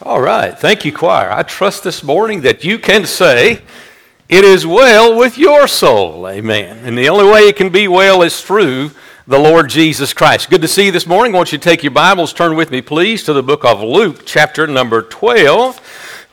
All right. Thank you, choir. I trust this morning that you can say, It is well with your soul. Amen. And the only way it can be well is through the Lord Jesus Christ. Good to see you this morning. I want you to take your Bibles, turn with me, please, to the book of Luke, chapter number 12.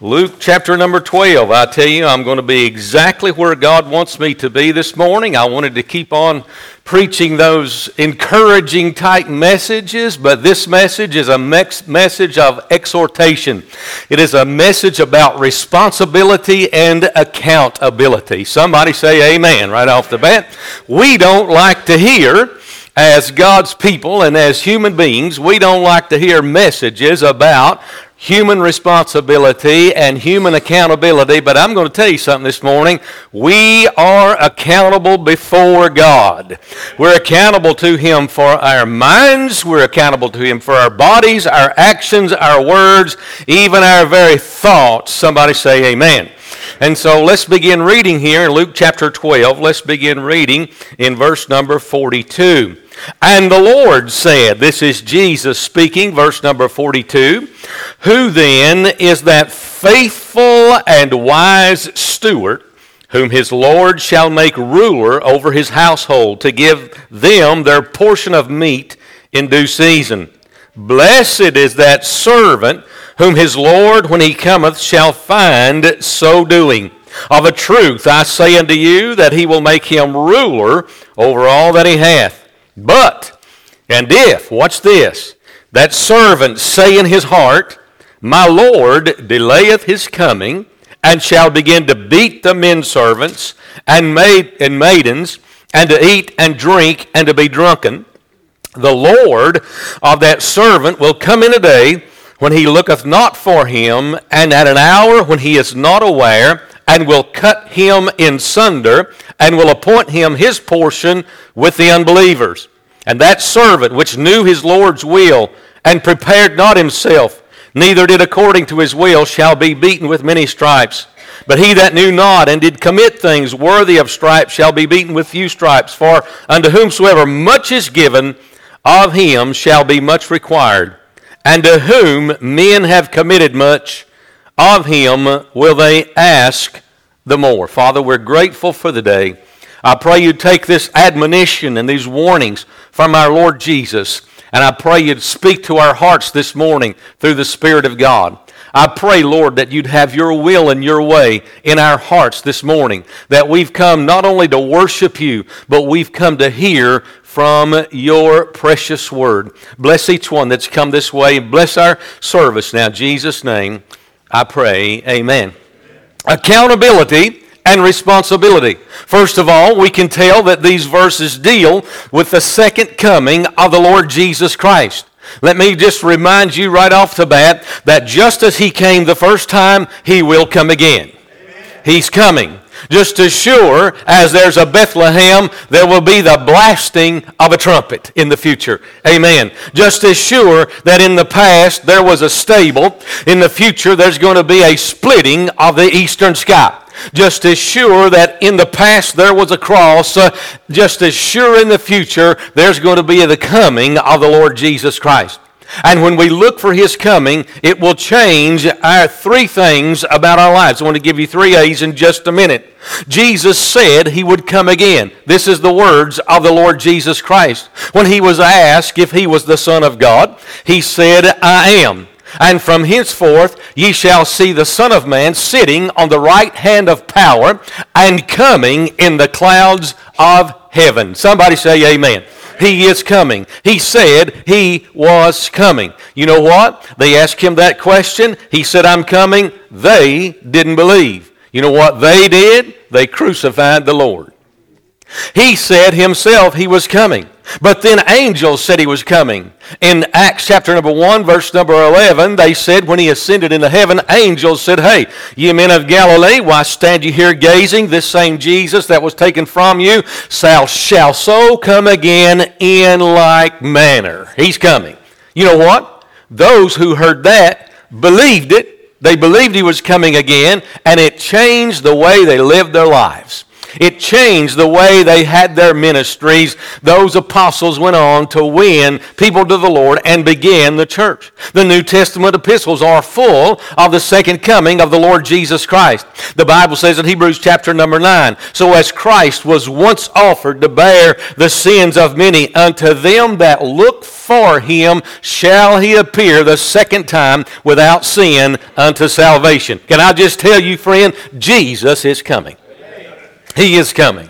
Luke chapter number 12. I tell you, I'm going to be exactly where God wants me to be this morning. I wanted to keep on preaching those encouraging type messages, but this message is a message of exhortation. It is a message about responsibility and accountability. Somebody say amen right off the bat. We don't like to hear as God's people and as human beings, we don't like to hear messages about human responsibility and human accountability, but I'm going to tell you something this morning. We are accountable before God. We're accountable to Him for our minds, we're accountable to Him for our bodies, our actions, our words, even our very thoughts. Somebody say amen. And so let's begin reading here in Luke chapter 12. Let's begin reading in verse number 42. And the Lord said, This is Jesus speaking, verse number 42. Who then is that faithful and wise steward whom his Lord shall make ruler over his household to give them their portion of meat in due season? Blessed is that servant whom his Lord, when he cometh, shall find so doing. Of a truth I say unto you that he will make him ruler over all that he hath. But, and if, watch this, that servant say in his heart, My Lord delayeth his coming, and shall begin to beat the men servants and, maid, and maidens, and to eat and drink and to be drunken, the Lord of that servant will come in a day when he looketh not for him, and at an hour when he is not aware, and will cut him in sunder, and will appoint him his portion with the unbelievers. And that servant which knew his Lord's will, and prepared not himself, neither did according to his will, shall be beaten with many stripes. But he that knew not and did commit things worthy of stripes shall be beaten with few stripes. For unto whomsoever much is given, of him shall be much required. And to whom men have committed much, of him will they ask the more. Father, we're grateful for the day. I pray you take this admonition and these warnings from our Lord Jesus, and I pray you'd speak to our hearts this morning through the Spirit of God. I pray, Lord, that you'd have your will and your way in our hearts this morning, that we've come not only to worship you, but we've come to hear from your precious word. Bless each one that's come this way. Bless our service now. Jesus' name, I pray. Amen. Accountability and responsibility. First of all, we can tell that these verses deal with the second coming of the Lord Jesus Christ. Let me just remind you right off the bat that just as he came the first time, he will come again. Amen. He's coming. Just as sure as there's a Bethlehem, there will be the blasting of a trumpet in the future. Amen. Just as sure that in the past there was a stable, in the future there's going to be a splitting of the eastern sky. Just as sure that in the past there was a cross, uh, just as sure in the future there's going to be the coming of the Lord Jesus Christ. And when we look for his coming, it will change our three things about our lives. I want to give you three A's in just a minute. Jesus said he would come again. This is the words of the Lord Jesus Christ. When he was asked if he was the Son of God, he said, I am. And from henceforth ye shall see the Son of Man sitting on the right hand of power and coming in the clouds of heaven. Somebody say amen. He is coming. He said he was coming. You know what? They asked him that question. He said, I'm coming. They didn't believe. You know what they did? They crucified the Lord. He said himself he was coming. But then angels said he was coming. In Acts chapter number 1, verse number 11, they said when he ascended into heaven, angels said, Hey, ye men of Galilee, why stand you here gazing? This same Jesus that was taken from you shall, shall so come again in like manner. He's coming. You know what? Those who heard that believed it. They believed he was coming again, and it changed the way they lived their lives. It changed the way they had their ministries. Those apostles went on to win people to the Lord and begin the church. The New Testament epistles are full of the second coming of the Lord Jesus Christ. The Bible says in Hebrews chapter number 9, So as Christ was once offered to bear the sins of many, unto them that look for him shall he appear the second time without sin unto salvation. Can I just tell you, friend, Jesus is coming. He is coming.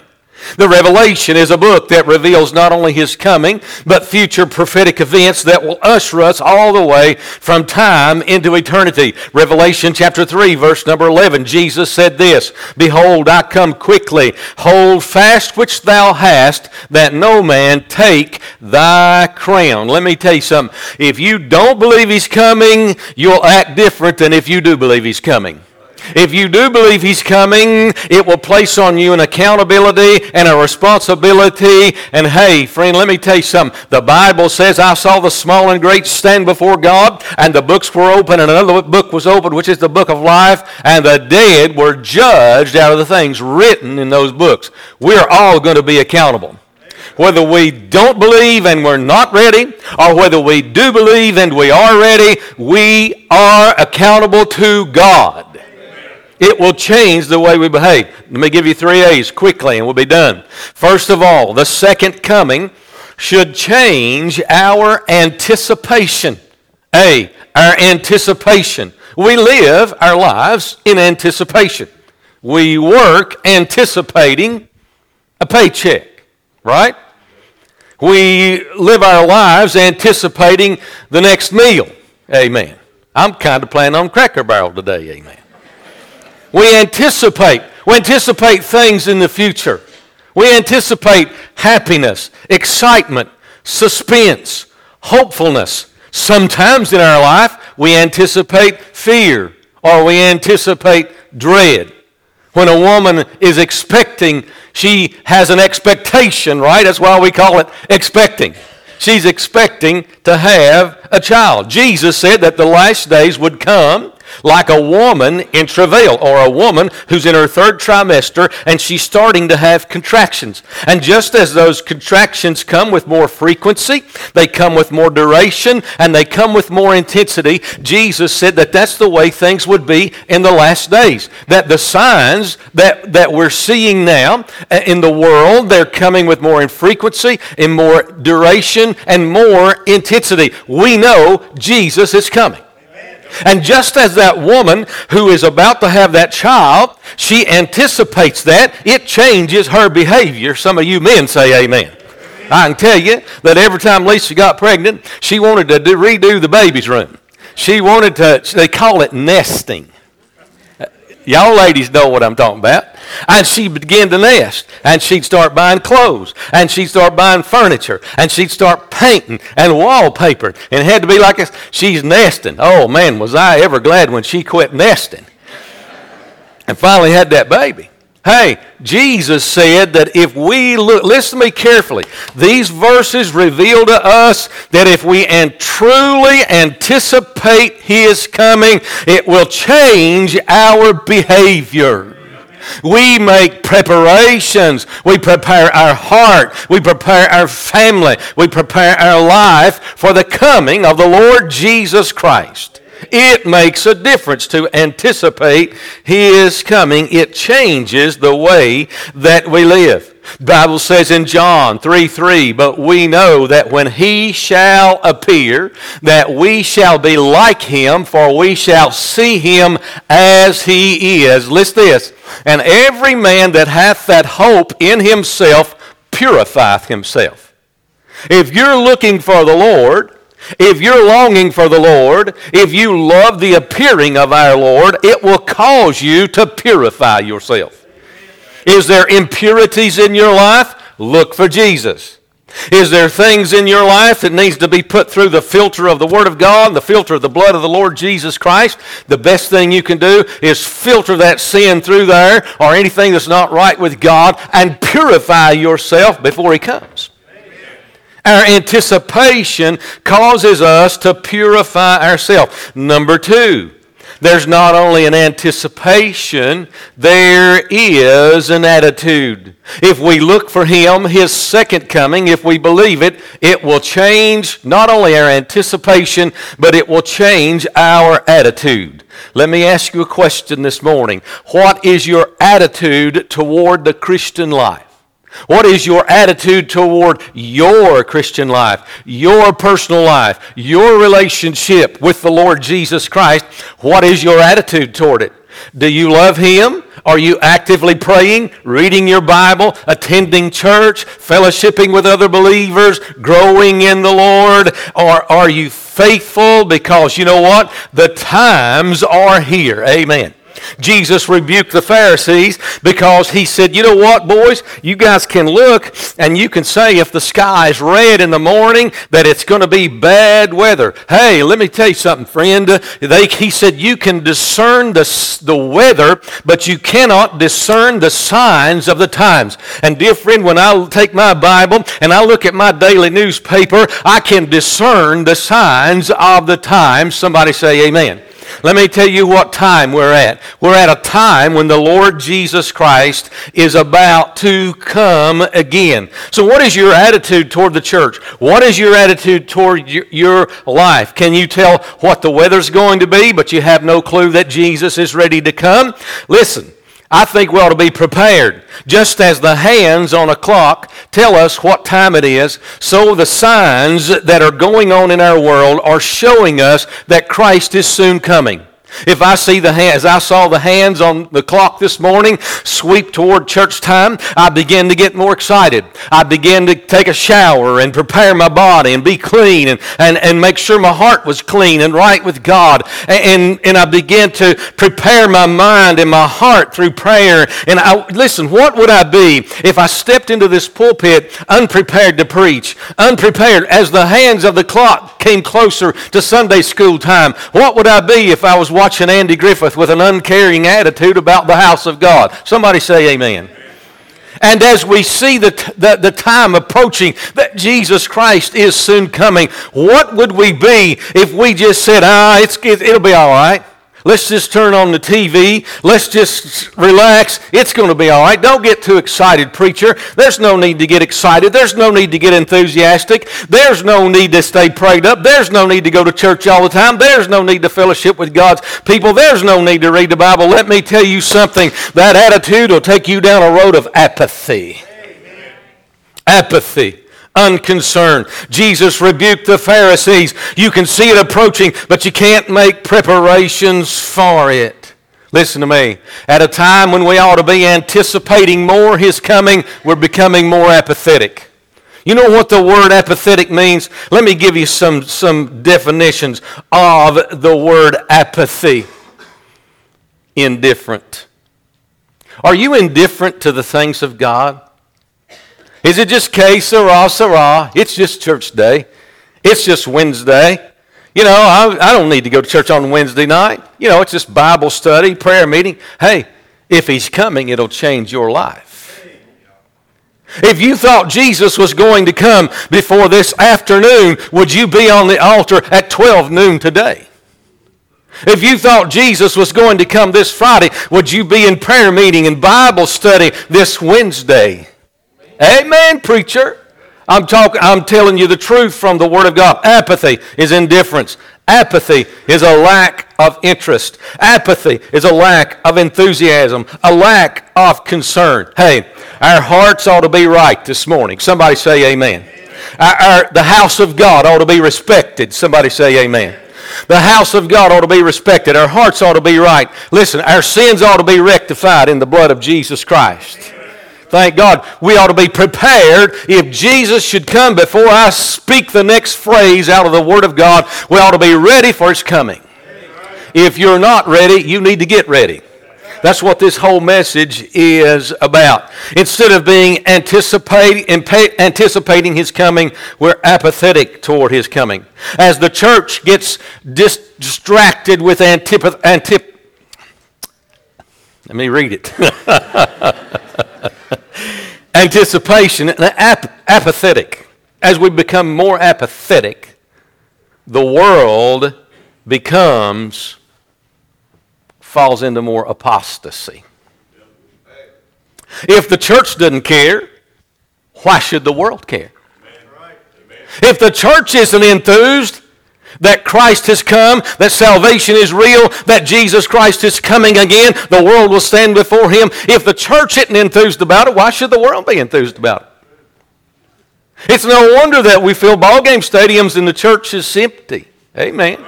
The Revelation is a book that reveals not only his coming, but future prophetic events that will usher us all the way from time into eternity. Revelation chapter 3, verse number 11, Jesus said this Behold, I come quickly. Hold fast which thou hast, that no man take thy crown. Let me tell you something. If you don't believe he's coming, you'll act different than if you do believe he's coming. If you do believe He's coming, it will place on you an accountability and a responsibility. And hey, friend, let me tell you something. The Bible says, I saw the small and great stand before God, and the books were open, and another book was opened, which is the book of life, and the dead were judged out of the things written in those books. We're all going to be accountable whether we don't believe and we're not ready, or whether we do believe and we are ready, we are accountable to God. It will change the way we behave. Let me give you three A's quickly and we'll be done. First of all, the second coming should change our anticipation. A, our anticipation. We live our lives in anticipation. We work anticipating a paycheck, right? We live our lives anticipating the next meal. Amen. I'm kind of planning on Cracker Barrel today. Amen. We anticipate. We anticipate things in the future. We anticipate happiness, excitement, suspense, hopefulness. Sometimes in our life, we anticipate fear or we anticipate dread. When a woman is expecting, she has an expectation, right? That's why we call it expecting. She's expecting to have a child. Jesus said that the last days would come like a woman in travail or a woman who's in her third trimester and she's starting to have contractions. And just as those contractions come with more frequency, they come with more duration, and they come with more intensity, Jesus said that that's the way things would be in the last days. That the signs that, that we're seeing now uh, in the world, they're coming with more in frequency, in more duration, and more intensity. We know Jesus is coming. And just as that woman who is about to have that child, she anticipates that, it changes her behavior. Some of you men say amen. I can tell you that every time Lisa got pregnant, she wanted to do, redo the baby's room. She wanted to, they call it nesting. Y'all ladies know what I'm talking about. And she began to nest. And she'd start buying clothes. And she'd start buying furniture. And she'd start painting and wallpaper. And it had to be like this. She's nesting. Oh man, was I ever glad when she quit nesting. And finally had that baby. Hey, Jesus said that if we look, listen to me carefully. These verses reveal to us that if we and truly anticipate His coming, it will change our behavior. We make preparations. We prepare our heart. We prepare our family. We prepare our life for the coming of the Lord Jesus Christ. It makes a difference to anticipate His coming. It changes the way that we live. The Bible says in John 3 3, but we know that when he shall appear, that we shall be like him, for we shall see him as he is. List this. And every man that hath that hope in himself purifieth himself. If you're looking for the Lord, if you're longing for the Lord, if you love the appearing of our Lord, it will cause you to purify yourself. Is there impurities in your life? Look for Jesus. Is there things in your life that needs to be put through the filter of the Word of God, the filter of the blood of the Lord Jesus Christ? The best thing you can do is filter that sin through there or anything that's not right with God and purify yourself before He comes. Our anticipation causes us to purify ourselves. Number two, there's not only an anticipation, there is an attitude. If we look for Him, His second coming, if we believe it, it will change not only our anticipation, but it will change our attitude. Let me ask you a question this morning. What is your attitude toward the Christian life? What is your attitude toward your Christian life, your personal life, your relationship with the Lord Jesus Christ? What is your attitude toward it? Do you love Him? Are you actively praying, reading your Bible, attending church, fellowshipping with other believers, growing in the Lord? Or are you faithful because you know what? The times are here. Amen. Jesus rebuked the Pharisees because he said, You know what, boys? You guys can look and you can say if the sky is red in the morning that it's going to be bad weather. Hey, let me tell you something, friend. They, he said, You can discern the, the weather, but you cannot discern the signs of the times. And, dear friend, when I take my Bible and I look at my daily newspaper, I can discern the signs of the times. Somebody say, Amen. Let me tell you what time we're at. We're at a time when the Lord Jesus Christ is about to come again. So, what is your attitude toward the church? What is your attitude toward your life? Can you tell what the weather's going to be, but you have no clue that Jesus is ready to come? Listen, I think we ought to be prepared. Just as the hands on a clock tell us what time it is, so the signs that are going on in our world are showing us that Christ is soon coming. If I see the hands, as I saw the hands on the clock this morning sweep toward church time, I begin to get more excited. I begin to take a shower and prepare my body and be clean and, and, and make sure my heart was clean and right with God. And, and I begin to prepare my mind and my heart through prayer. And I, listen, what would I be if I stepped into this pulpit unprepared to preach, unprepared as the hands of the clock came closer to Sunday school time? What would I be if I was watching watching Andy Griffith with an uncaring attitude about the house of God. Somebody say amen. And as we see the, the, the, time approaching that Jesus Christ is soon coming, what would we be if we just said, ah, it's, it, it'll be all right? Let's just turn on the TV. Let's just relax. It's going to be all right. Don't get too excited, preacher. There's no need to get excited. There's no need to get enthusiastic. There's no need to stay prayed up. There's no need to go to church all the time. There's no need to fellowship with God's people. There's no need to read the Bible. Let me tell you something. That attitude will take you down a road of apathy. Apathy unconcerned. Jesus rebuked the Pharisees. You can see it approaching, but you can't make preparations for it. Listen to me. At a time when we ought to be anticipating more His coming, we're becoming more apathetic. You know what the word apathetic means? Let me give you some, some definitions of the word apathy. Indifferent. Are you indifferent to the things of God? Is it just Que Sera Sera? It's just church day. It's just Wednesday. You know, I, I don't need to go to church on Wednesday night. You know, it's just Bible study, prayer meeting. Hey, if he's coming, it'll change your life. If you thought Jesus was going to come before this afternoon, would you be on the altar at 12 noon today? If you thought Jesus was going to come this Friday, would you be in prayer meeting and Bible study this Wednesday? Amen, preacher. I'm talking I'm telling you the truth from the word of God. Apathy is indifference. Apathy is a lack of interest. Apathy is a lack of enthusiasm, a lack of concern. Hey, our hearts ought to be right this morning. Somebody say amen. Our, our, the house of God ought to be respected. Somebody say amen. The house of God ought to be respected. Our hearts ought to be right. Listen, our sins ought to be rectified in the blood of Jesus Christ. Thank God. We ought to be prepared if Jesus should come before I speak the next phrase out of the Word of God. We ought to be ready for His coming. If you're not ready, you need to get ready. That's what this whole message is about. Instead of being anticipating, anticipating his coming, we're apathetic toward his coming. As the church gets dis- distracted with antipathy, antip- let me read it. Anticipation and ap- apathetic. As we become more apathetic, the world becomes falls into more apostasy. If the church doesn't care, why should the world care? If the church isn't enthused that Christ has come, that salvation is real, that Jesus Christ is coming again, the world will stand before him. If the church isn't enthused about it, why should the world be enthused about it? It's no wonder that we fill ball game stadiums and the church is empty. Amen.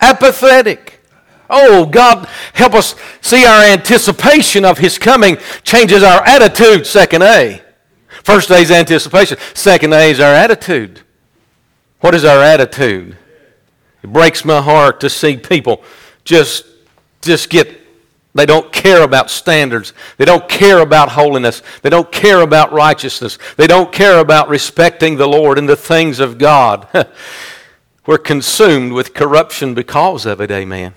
Apathetic. Oh, God, help us see our anticipation of His coming changes our attitude, second A. First A is anticipation, second A is our attitude. What is our attitude? It breaks my heart to see people just, just get they don't care about standards. They don't care about holiness. They don't care about righteousness. They don't care about respecting the Lord and the things of God. We're consumed with corruption because of it, amen.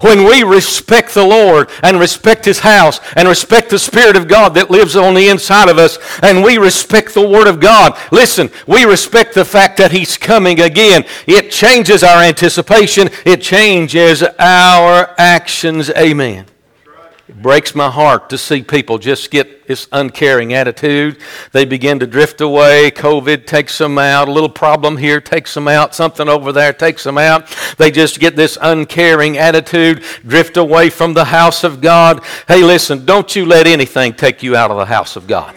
When we respect the Lord and respect His house and respect the Spirit of God that lives on the inside of us and we respect the Word of God, listen, we respect the fact that He's coming again. It changes our anticipation, it changes our actions. Amen. Breaks my heart to see people just get this uncaring attitude. They begin to drift away. COVID takes them out. A little problem here takes them out. Something over there takes them out. They just get this uncaring attitude, drift away from the house of God. Hey, listen, don't you let anything take you out of the house of God.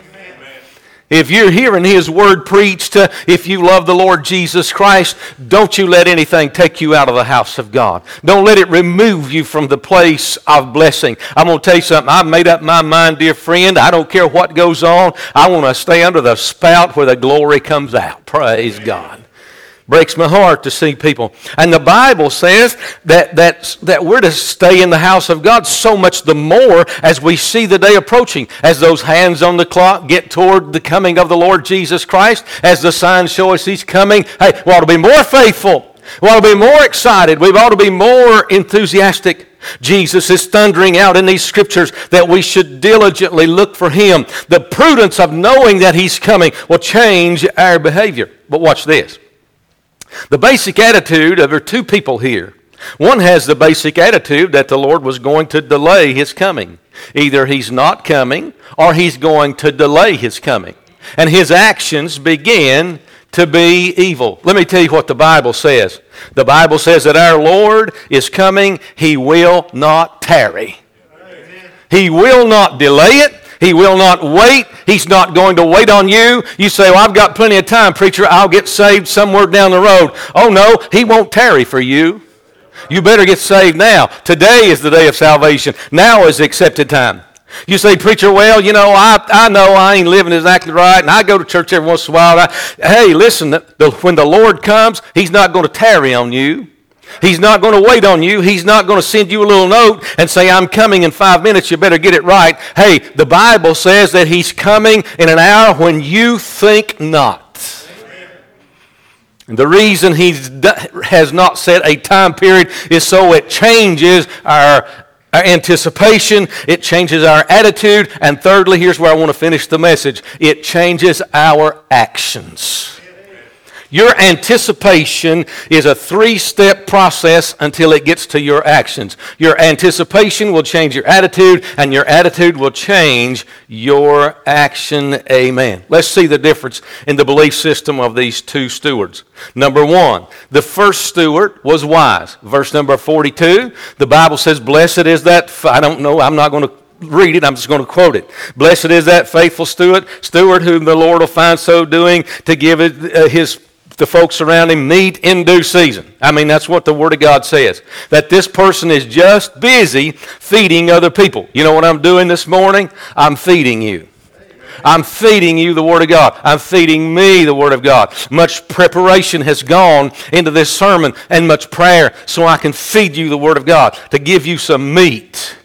If you're hearing His word preached, uh, if you love the Lord Jesus Christ, don't you let anything take you out of the house of God. Don't let it remove you from the place of blessing. I'm going to tell you something. I've made up my mind, dear friend. I don't care what goes on. I want to stay under the spout where the glory comes out. Praise God. Breaks my heart to see people. And the Bible says that, that, that we're to stay in the house of God so much the more as we see the day approaching. As those hands on the clock get toward the coming of the Lord Jesus Christ, as the signs show us He's coming, hey, we ought to be more faithful. We ought to be more excited. We ought to be more enthusiastic. Jesus is thundering out in these scriptures that we should diligently look for Him. The prudence of knowing that He's coming will change our behavior. But watch this. The basic attitude of there are two people here. One has the basic attitude that the Lord was going to delay his coming. Either he's not coming or he's going to delay his coming. And his actions begin to be evil. Let me tell you what the Bible says. The Bible says that our Lord is coming, he will not tarry. He will not delay it. He will not wait. He's not going to wait on you. You say, Well, I've got plenty of time, preacher. I'll get saved somewhere down the road. Oh, no, He won't tarry for you. You better get saved now. Today is the day of salvation. Now is the accepted time. You say, preacher, well, you know, I, I know I ain't living exactly right, and I go to church every once in a while. I, hey, listen, the, when the Lord comes, He's not going to tarry on you. He's not going to wait on you. He's not going to send you a little note and say, I'm coming in five minutes. You better get it right. Hey, the Bible says that He's coming in an hour when you think not. And the reason He has not set a time period is so it changes our, our anticipation, it changes our attitude, and thirdly, here's where I want to finish the message it changes our actions. Your anticipation is a three step process until it gets to your actions. Your anticipation will change your attitude, and your attitude will change your action. Amen. Let's see the difference in the belief system of these two stewards. Number one, the first steward was wise. Verse number 42, the Bible says, Blessed is that, I don't know, I'm not going to read it. I'm just going to quote it. Blessed is that faithful steward, steward whom the Lord will find so doing to give uh, his the folks around him meet in due season. I mean, that's what the Word of God says. That this person is just busy feeding other people. You know what I'm doing this morning? I'm feeding you. I'm feeding you the Word of God. I'm feeding me the Word of God. Much preparation has gone into this sermon and much prayer so I can feed you the Word of God, to give you some meat.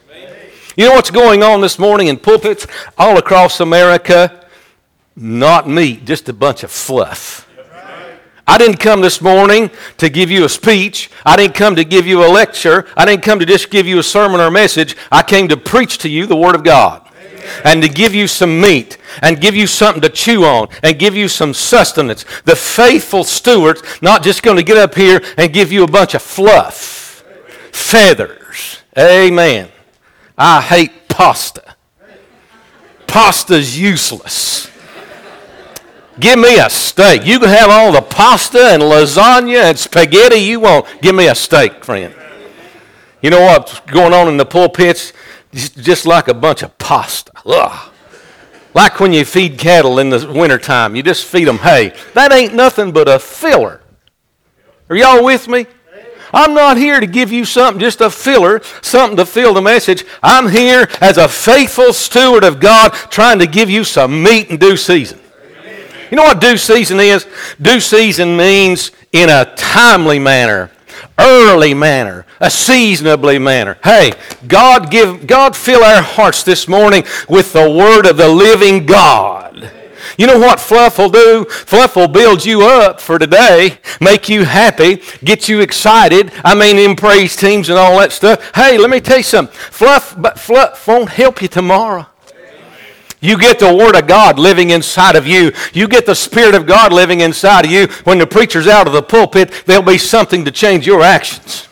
You know what's going on this morning in pulpits all across America? Not meat, just a bunch of fluff. I didn't come this morning to give you a speech. I didn't come to give you a lecture. I didn't come to just give you a sermon or a message. I came to preach to you the Word of God and to give you some meat and give you something to chew on and give you some sustenance. The faithful steward's not just going to get up here and give you a bunch of fluff, feathers. Amen. I hate pasta. Pasta's useless. Give me a steak. You can have all the pasta and lasagna and spaghetti you want. Give me a steak, friend. You know what's going on in the pulpits? Just like a bunch of pasta. Ugh. Like when you feed cattle in the wintertime, you just feed them hay. That ain't nothing but a filler. Are y'all with me? I'm not here to give you something, just a filler, something to fill the message. I'm here as a faithful steward of God trying to give you some meat in due season. You know what due season is? Due season means in a timely manner, early manner, a seasonably manner. Hey, God give God fill our hearts this morning with the word of the living God. You know what fluff will do? Fluff will build you up for today, make you happy, get you excited. I mean, in praise teams and all that stuff. Hey, let me tell you something. Fluff, but fluff won't help you tomorrow. You get the Word of God living inside of you. You get the Spirit of God living inside of you. When the preacher's out of the pulpit, there'll be something to change your actions.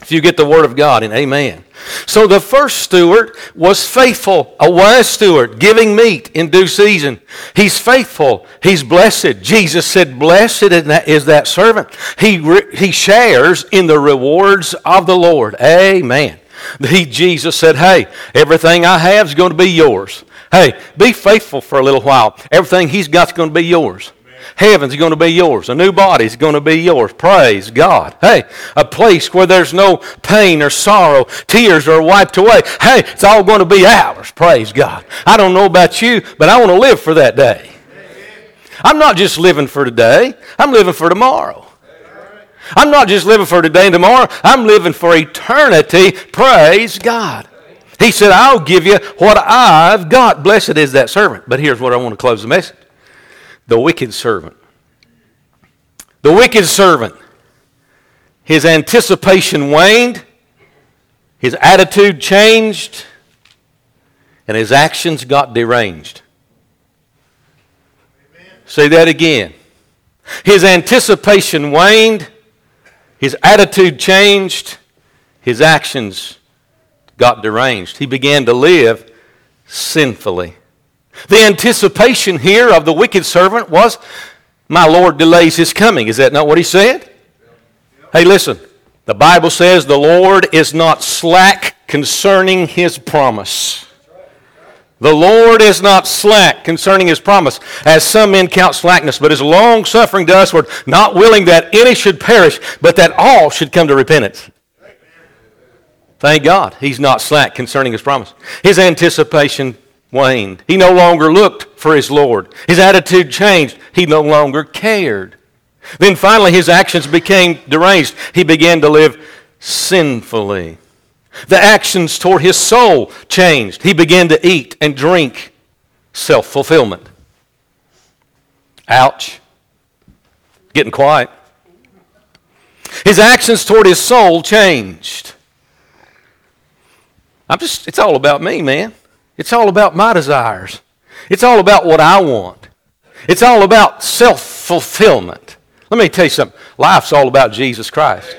If you get the Word of God, and amen. So the first steward was faithful, a wise steward, giving meat in due season. He's faithful. He's blessed. Jesus said, Blessed is that servant. He, he shares in the rewards of the Lord. Amen. He, Jesus said, Hey, everything I have is going to be yours. Hey, be faithful for a little while. Everything He's got is going to be yours. Heaven's going to be yours. A new body's going to be yours. Praise God. Hey, a place where there's no pain or sorrow, tears are wiped away. Hey, it's all going to be ours. Praise God. I don't know about you, but I want to live for that day. I'm not just living for today, I'm living for tomorrow. I'm not just living for today and tomorrow, I'm living for eternity. Praise God. He said, I'll give you what I've got. Blessed is that servant. But here's what I want to close the message the wicked servant. The wicked servant. His anticipation waned, his attitude changed, and his actions got deranged. Amen. Say that again. His anticipation waned, his attitude changed, his actions got deranged. He began to live sinfully. The anticipation here of the wicked servant was, My Lord delays his coming. Is that not what he said? Hey, listen. The Bible says the Lord is not slack concerning his promise. The Lord is not slack concerning his promise, as some men count slackness, but is long suffering to usward, not willing that any should perish, but that all should come to repentance. Thank God he's not slack concerning his promise. His anticipation waned. He no longer looked for his Lord. His attitude changed. He no longer cared. Then finally, his actions became deranged. He began to live sinfully. The actions toward his soul changed. He began to eat and drink self fulfillment. Ouch. Getting quiet. His actions toward his soul changed. I'm just, it's all about me, man. It's all about my desires. It's all about what I want. It's all about self fulfillment. Let me tell you something life's all about Jesus Christ.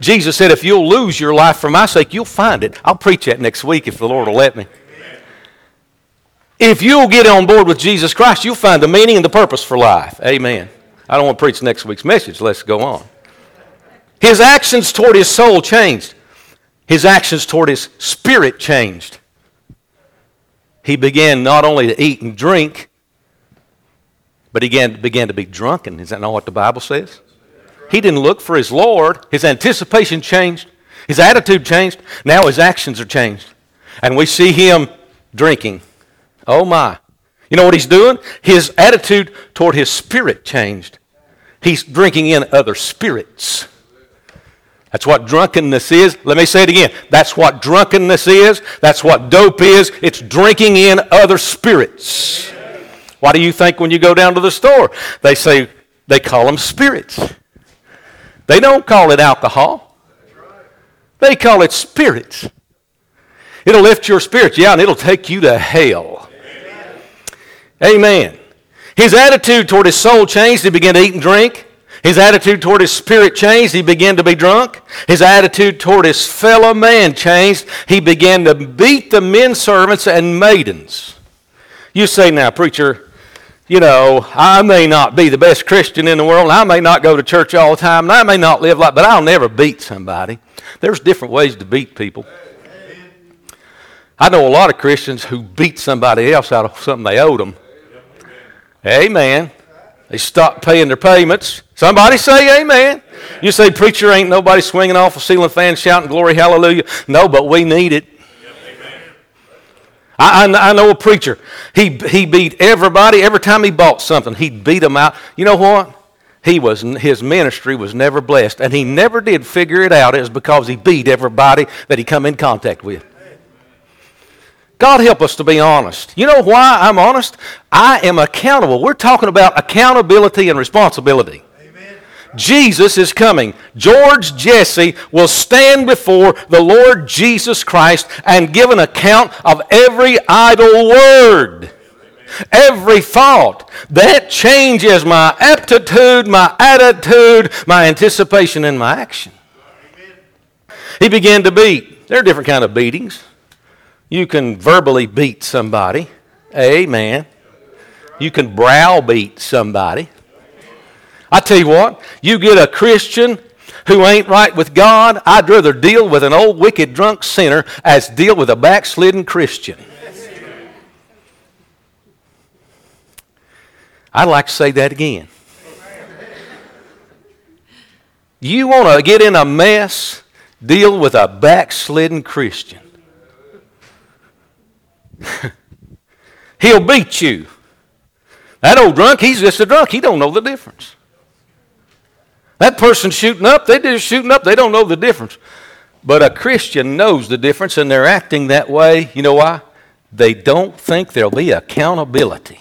Jesus said, if you'll lose your life for my sake, you'll find it. I'll preach that next week if the Lord will let me. If you'll get on board with Jesus Christ, you'll find the meaning and the purpose for life. Amen. I don't want to preach next week's message. Let's go on. His actions toward his soul changed his actions toward his spirit changed. He began not only to eat and drink, but he began, began to be drunken. Is that not what the Bible says? He didn't look for his Lord. His anticipation changed. His attitude changed. Now his actions are changed. And we see him drinking. Oh my. You know what he's doing? His attitude toward his spirit changed. He's drinking in other spirits. That's what drunkenness is. Let me say it again. That's what drunkenness is. That's what dope is. It's drinking in other spirits. Why do you think when you go down to the store, they say they call them spirits? They don't call it alcohol. They call it spirits. It'll lift your spirits, yeah, and it'll take you to hell. Amen. Amen. His attitude toward his soul changed. He began to eat and drink. His attitude toward his spirit changed. He began to be drunk. His attitude toward his fellow man changed. He began to beat the men servants and maidens. You say now, preacher, you know, I may not be the best Christian in the world. I may not go to church all the time. And I may not live like, but I'll never beat somebody. There's different ways to beat people. I know a lot of Christians who beat somebody else out of something they owed them. Amen. They stopped paying their payments. Somebody say amen. You say, preacher, ain't nobody swinging off a ceiling fan shouting glory, hallelujah. No, but we need it. I, I, I know a preacher. He, he beat everybody. Every time he bought something, he'd beat them out. You know what? He was, his ministry was never blessed, and he never did figure it out. It was because he beat everybody that he come in contact with. God help us to be honest. You know why I'm honest? I am accountable. We're talking about accountability and responsibility. Jesus is coming. George Jessee will stand before the Lord Jesus Christ and give an account of every idle word every thought. That changes my aptitude, my attitude, my anticipation, and my action. He began to beat. There are different kind of beatings. You can verbally beat somebody. Amen. You can browbeat somebody. I tell you what, you get a Christian who ain't right with God, I'd rather deal with an old wicked drunk sinner as deal with a backslidden Christian. I'd like to say that again. You want to get in a mess, deal with a backslidden Christian. He'll beat you. That old drunk, he's just a drunk. He don't know the difference. That person shooting up, they just shooting up. They don't know the difference. But a Christian knows the difference and they're acting that way. You know why? They don't think there'll be accountability.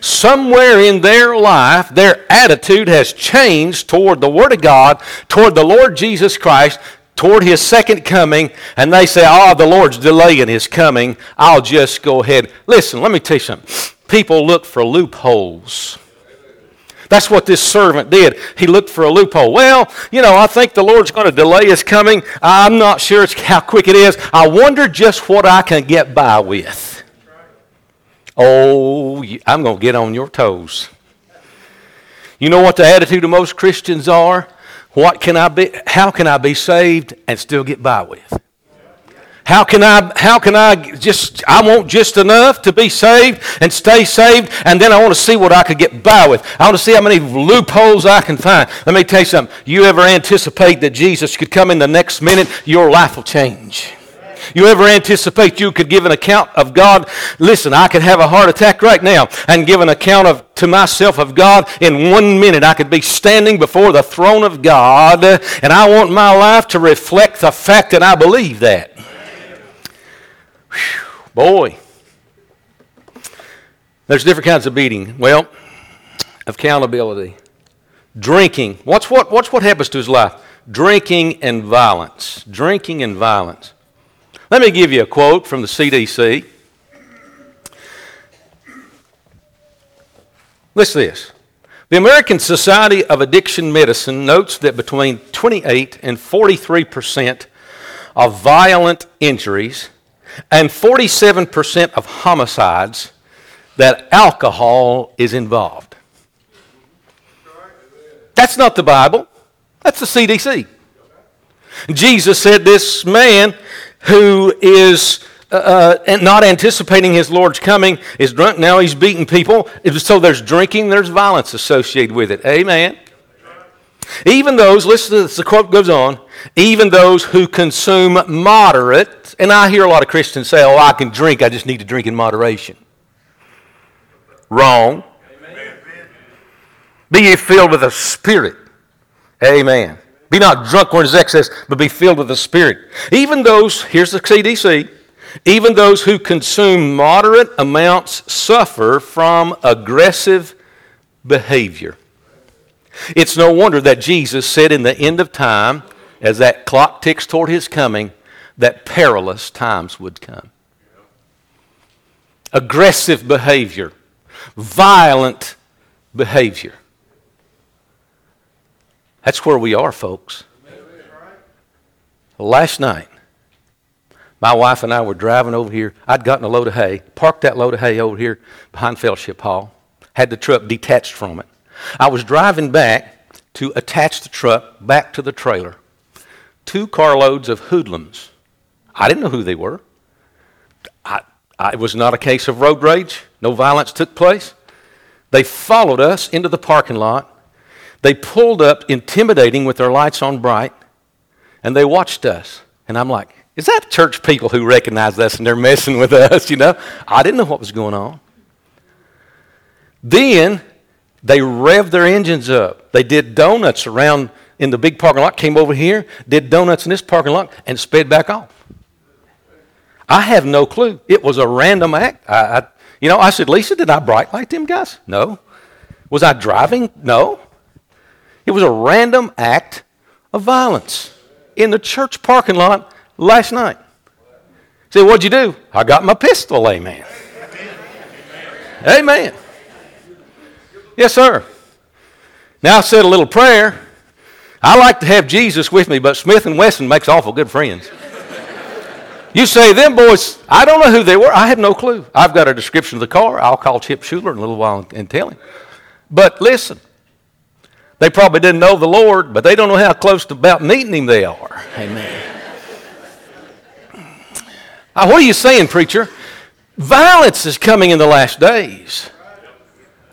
Somewhere in their life, their attitude has changed toward the Word of God, toward the Lord Jesus Christ, toward his second coming and they say, oh, the Lord's delaying his coming, I'll just go ahead. Listen, let me tell you something. People look for loopholes. That's what this servant did. He looked for a loophole. Well, you know, I think the Lord's going to delay his coming. I'm not sure how quick it is. I wonder just what I can get by with. Oh, I'm going to get on your toes. You know what the attitude of most Christians are? What can I be, how can I be saved and still get by with? How can I how can I just I want just enough to be saved and stay saved and then I want to see what I could get by with. I want to see how many loopholes I can find. Let me tell you something. You ever anticipate that Jesus could come in the next minute, your life will change. You ever anticipate you could give an account of God? Listen, I could have a heart attack right now and give an account of to myself of God in one minute. I could be standing before the throne of God, and I want my life to reflect the fact that I believe that. Whew, boy, there's different kinds of beating. Well, accountability, drinking. What's what? What's what happens to his life? Drinking and violence. Drinking and violence. Let me give you a quote from the CDC. Listen to this. The American Society of Addiction Medicine notes that between 28 and 43 percent of violent injuries and 47 percent of homicides that alcohol is involved. That's not the Bible. That's the CDC. Jesus said this man who is uh, uh not anticipating his Lord's coming is drunk. Now he's beating people. So there's drinking, there's violence associated with it. Amen. Even those, listen to this, the quote goes on, even those who consume moderate, and I hear a lot of Christians say, oh, I can drink, I just need to drink in moderation. Wrong. Amen. Be ye filled with the Spirit. Amen. Be not drunk where there's excess, but be filled with the Spirit. Even those, here's the CDC, even those who consume moderate amounts suffer from aggressive behavior. It's no wonder that Jesus said in the end of time, as that clock ticks toward his coming, that perilous times would come. Aggressive behavior, violent behavior. That's where we are, folks. Last night, my wife and I were driving over here. I'd gotten a load of hay, parked that load of hay over here behind Fellowship Hall, had the truck detached from it. I was driving back to attach the truck back to the trailer. Two carloads of hoodlums. I didn't know who they were. I, I, it was not a case of road rage. No violence took place. They followed us into the parking lot. They pulled up, intimidating with their lights on bright, and they watched us. And I'm like, is that church people who recognize us and they're messing with us, you know? I didn't know what was going on. Then they revved their engines up. They did donuts around in the big parking lot, came over here, did donuts in this parking lot, and sped back off. I have no clue. It was a random act. I, I, you know, I said, Lisa, did I bright light them guys? No. Was I driving? No. It was a random act of violence in the church parking lot last night. Say, what'd you do? I got my pistol, amen. Amen. Yes, sir. Now I said a little prayer. I like to have Jesus with me, but Smith and Wesson makes awful good friends. You say, them boys, I don't know who they were. I have no clue. I've got a description of the car. I'll call Chip Schuler in a little while and tell him. But listen, they probably didn't know the Lord, but they don't know how close to about meeting him they are. Amen. Now, what are you saying, preacher? Violence is coming in the last days.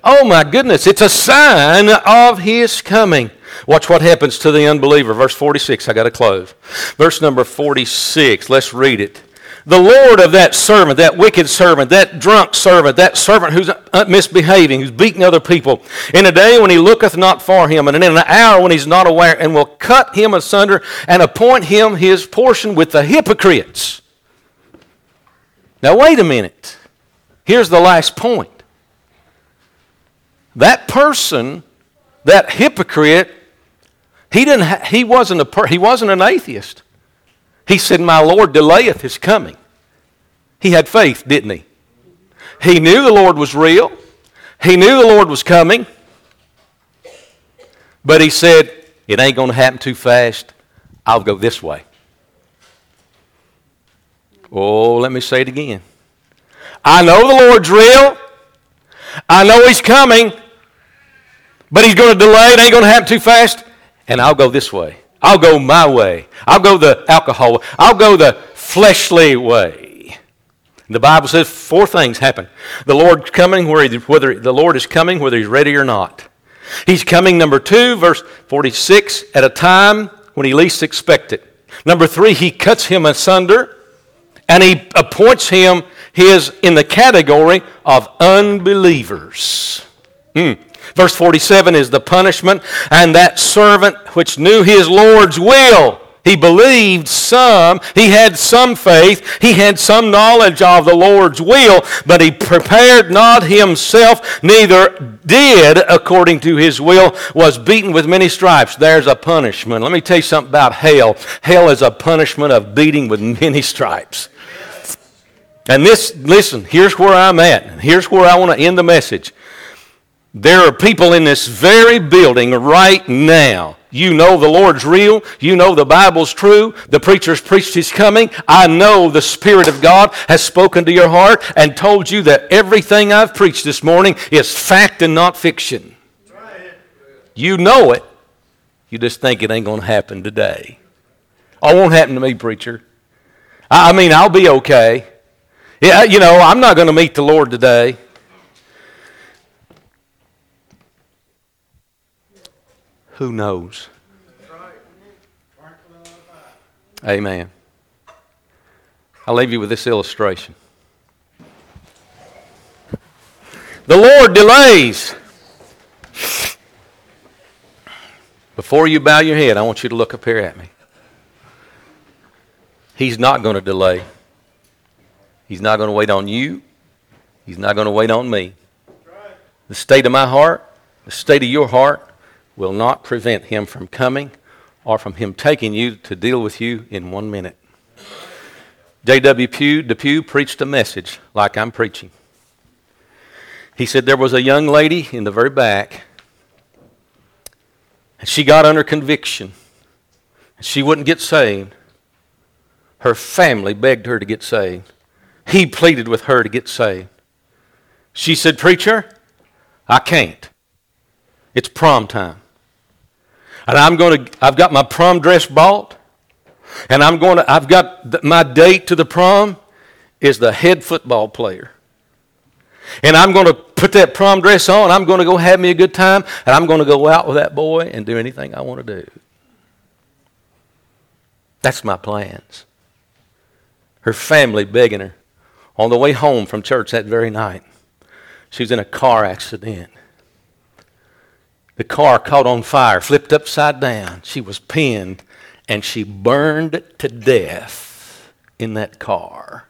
Oh my goodness, it's a sign of his coming. Watch what happens to the unbeliever. Verse 46, I got to close. Verse number 46, let's read it. The Lord of that servant, that wicked servant, that drunk servant, that servant who's uh, misbehaving, who's beating other people, in a day when he looketh not for him, and in an hour when he's not aware, and will cut him asunder and appoint him his portion with the hypocrites. Now, wait a minute. Here's the last point. That person, that hypocrite, he, didn't ha- he, wasn't a per- he wasn't an atheist. He said, My Lord delayeth his coming. He had faith, didn't he? He knew the Lord was real. He knew the Lord was coming. But he said, It ain't going to happen too fast. I'll go this way. Oh, let me say it again. I know the Lord's real. I know He's coming, but He's going to delay. It ain't going to happen too fast. And I'll go this way. I'll go my way. I'll go the alcohol. I'll go the fleshly way. The Bible says four things happen. The Lord's coming whether the Lord is coming whether He's ready or not. He's coming, number two, verse 46, at a time when He least expects it. Number three, He cuts him asunder and he appoints him his in the category of unbelievers. Hmm. Verse 47 is the punishment, and that servant which knew his Lord's will. He believed some, he had some faith, he had some knowledge of the Lord's will, but he prepared not himself, neither did according to his will, was beaten with many stripes. There's a punishment. Let me tell you something about hell. Hell is a punishment of beating with many stripes. And this, listen, here's where I'm at. Here's where I want to end the message. There are people in this very building right now. You know the Lord's real. You know the Bible's true. The preacher's preached his coming. I know the Spirit of God has spoken to your heart and told you that everything I've preached this morning is fact and not fiction. You know it. You just think it ain't going to happen today. Oh, it won't happen to me, preacher. I mean, I'll be okay. Yeah, you know, I'm not going to meet the Lord today. Who knows? Amen. I'll leave you with this illustration. The Lord delays. Before you bow your head, I want you to look up here at me. He's not going to delay. He's not going to wait on you. He's not going to wait on me. The state of my heart, the state of your heart, will not prevent him from coming or from him taking you to deal with you in one minute. J.W. Depew, Depew preached a message like I'm preaching. He said there was a young lady in the very back And she got under conviction. She wouldn't get saved. Her family begged her to get saved. He pleaded with her to get saved. She said, Preacher, I can't. It's prom time. And I'm going to, I've got my prom dress bought. And I'm going to, I've got my date to the prom is the head football player. And I'm going to put that prom dress on. I'm going to go have me a good time. And I'm going to go out with that boy and do anything I want to do. That's my plans. Her family begging her on the way home from church that very night. She was in a car accident. The car caught on fire, flipped upside down. She was pinned and she burned to death in that car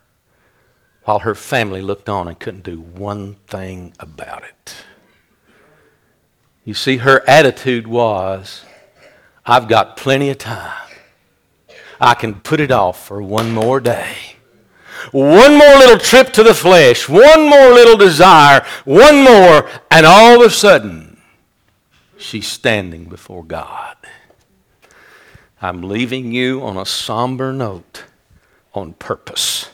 while her family looked on and couldn't do one thing about it. You see, her attitude was, I've got plenty of time. I can put it off for one more day. One more little trip to the flesh, one more little desire, one more, and all of a sudden, she's standing before God. I'm leaving you on a somber note on purpose.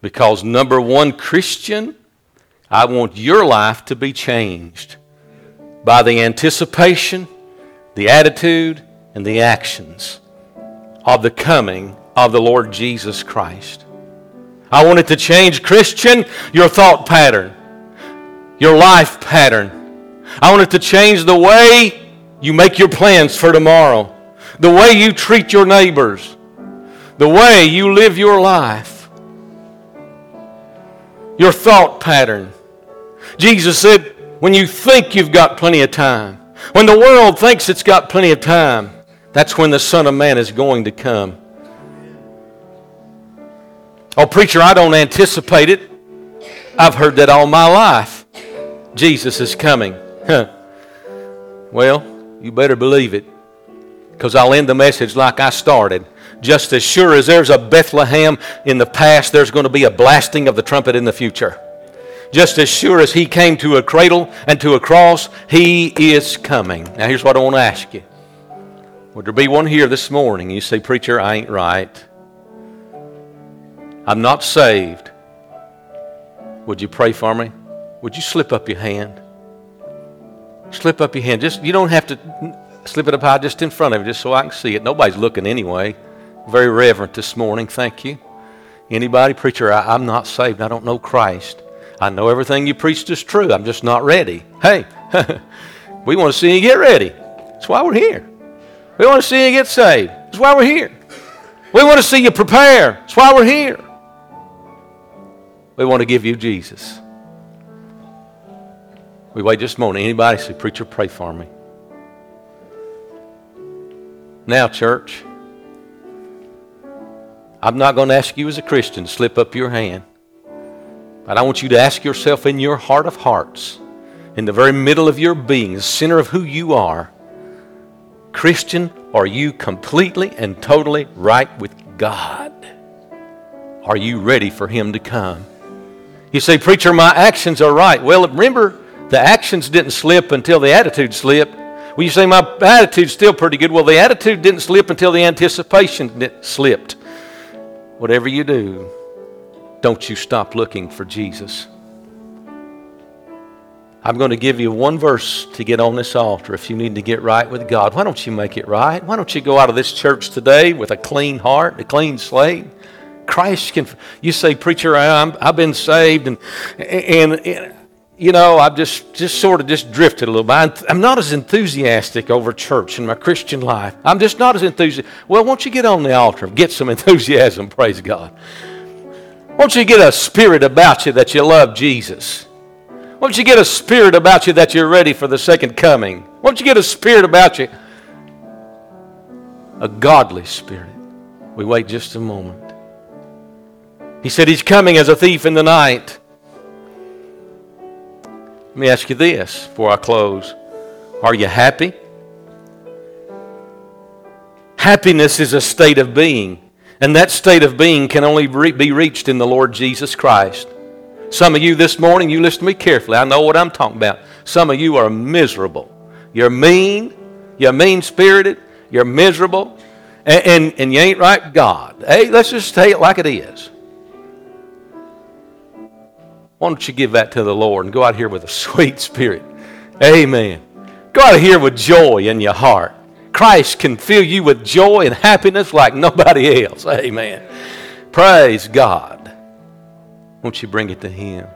Because, number one, Christian, I want your life to be changed by the anticipation, the attitude, and the actions of the coming of the Lord Jesus Christ. I want it to change, Christian, your thought pattern, your life pattern. I want it to change the way you make your plans for tomorrow, the way you treat your neighbors, the way you live your life your thought pattern. Jesus said, when you think you've got plenty of time, when the world thinks it's got plenty of time, that's when the Son of Man is going to come. Oh, preacher, I don't anticipate it. I've heard that all my life. Jesus is coming. Well, you better believe it because I'll end the message like I started. Just as sure as there's a Bethlehem in the past, there's going to be a blasting of the trumpet in the future. Just as sure as he came to a cradle and to a cross, he is coming. Now, here's what I want to ask you. Would there be one here this morning? You say, Preacher, I ain't right. I'm not saved. Would you pray for me? Would you slip up your hand? Slip up your hand. Just you don't have to slip it up high just in front of you, just so I can see it. Nobody's looking anyway. Very reverent this morning. Thank you. Anybody, preacher, I, am not saved. I don't know Christ. I know everything you preached is true. I'm just not ready. Hey, we want to see you get ready. That's why we're here. We want to see you get saved. That's why we're here. We want to see you prepare. That's why we're here. We want to give you Jesus. We wait just a moment. Anybody say, Preacher, pray for me. Now, church. I'm not going to ask you as a Christian to slip up your hand. But I want you to ask yourself in your heart of hearts, in the very middle of your being, the center of who you are, Christian, are you completely and totally right with God? Are you ready for Him to come? You say, Preacher, my actions are right. Well, remember, the actions didn't slip until the attitude slipped. Well, you say, My attitude's still pretty good. Well, the attitude didn't slip until the anticipation slipped. Whatever you do, don't you stop looking for Jesus. I'm going to give you one verse to get on this altar if you need to get right with God. Why don't you make it right? Why don't you go out of this church today with a clean heart, a clean slate? Christ can. You say, preacher, i have been saved, and, and, and you know, I've just, just sort of just drifted a little bit. I'm not as enthusiastic over church in my Christian life. I'm just not as enthusiastic. Well, won't you get on the altar and get some enthusiasm, praise God. Won't you get a spirit about you that you love Jesus? Won't you get a spirit about you that you're ready for the second coming? Won't you get a spirit about you? A godly spirit. We wait just a moment. He said he's coming as a thief in the night. Let me ask you this before I close Are you happy? Happiness is a state of being, and that state of being can only re- be reached in the Lord Jesus Christ. Some of you this morning, you listen to me carefully. I know what I'm talking about. Some of you are miserable. You're mean. You're mean spirited. You're miserable. And, and, and you ain't right God. Hey, let's just say it like it is. Why don't you give that to the Lord and go out here with a sweet spirit? Amen. Go out here with joy in your heart. Christ can fill you with joy and happiness like nobody else. Amen. Praise God. Won't you bring it to Him?